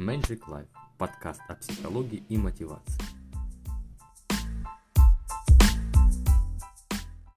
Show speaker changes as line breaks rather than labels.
Magic Life – подкаст о психологии и мотивации.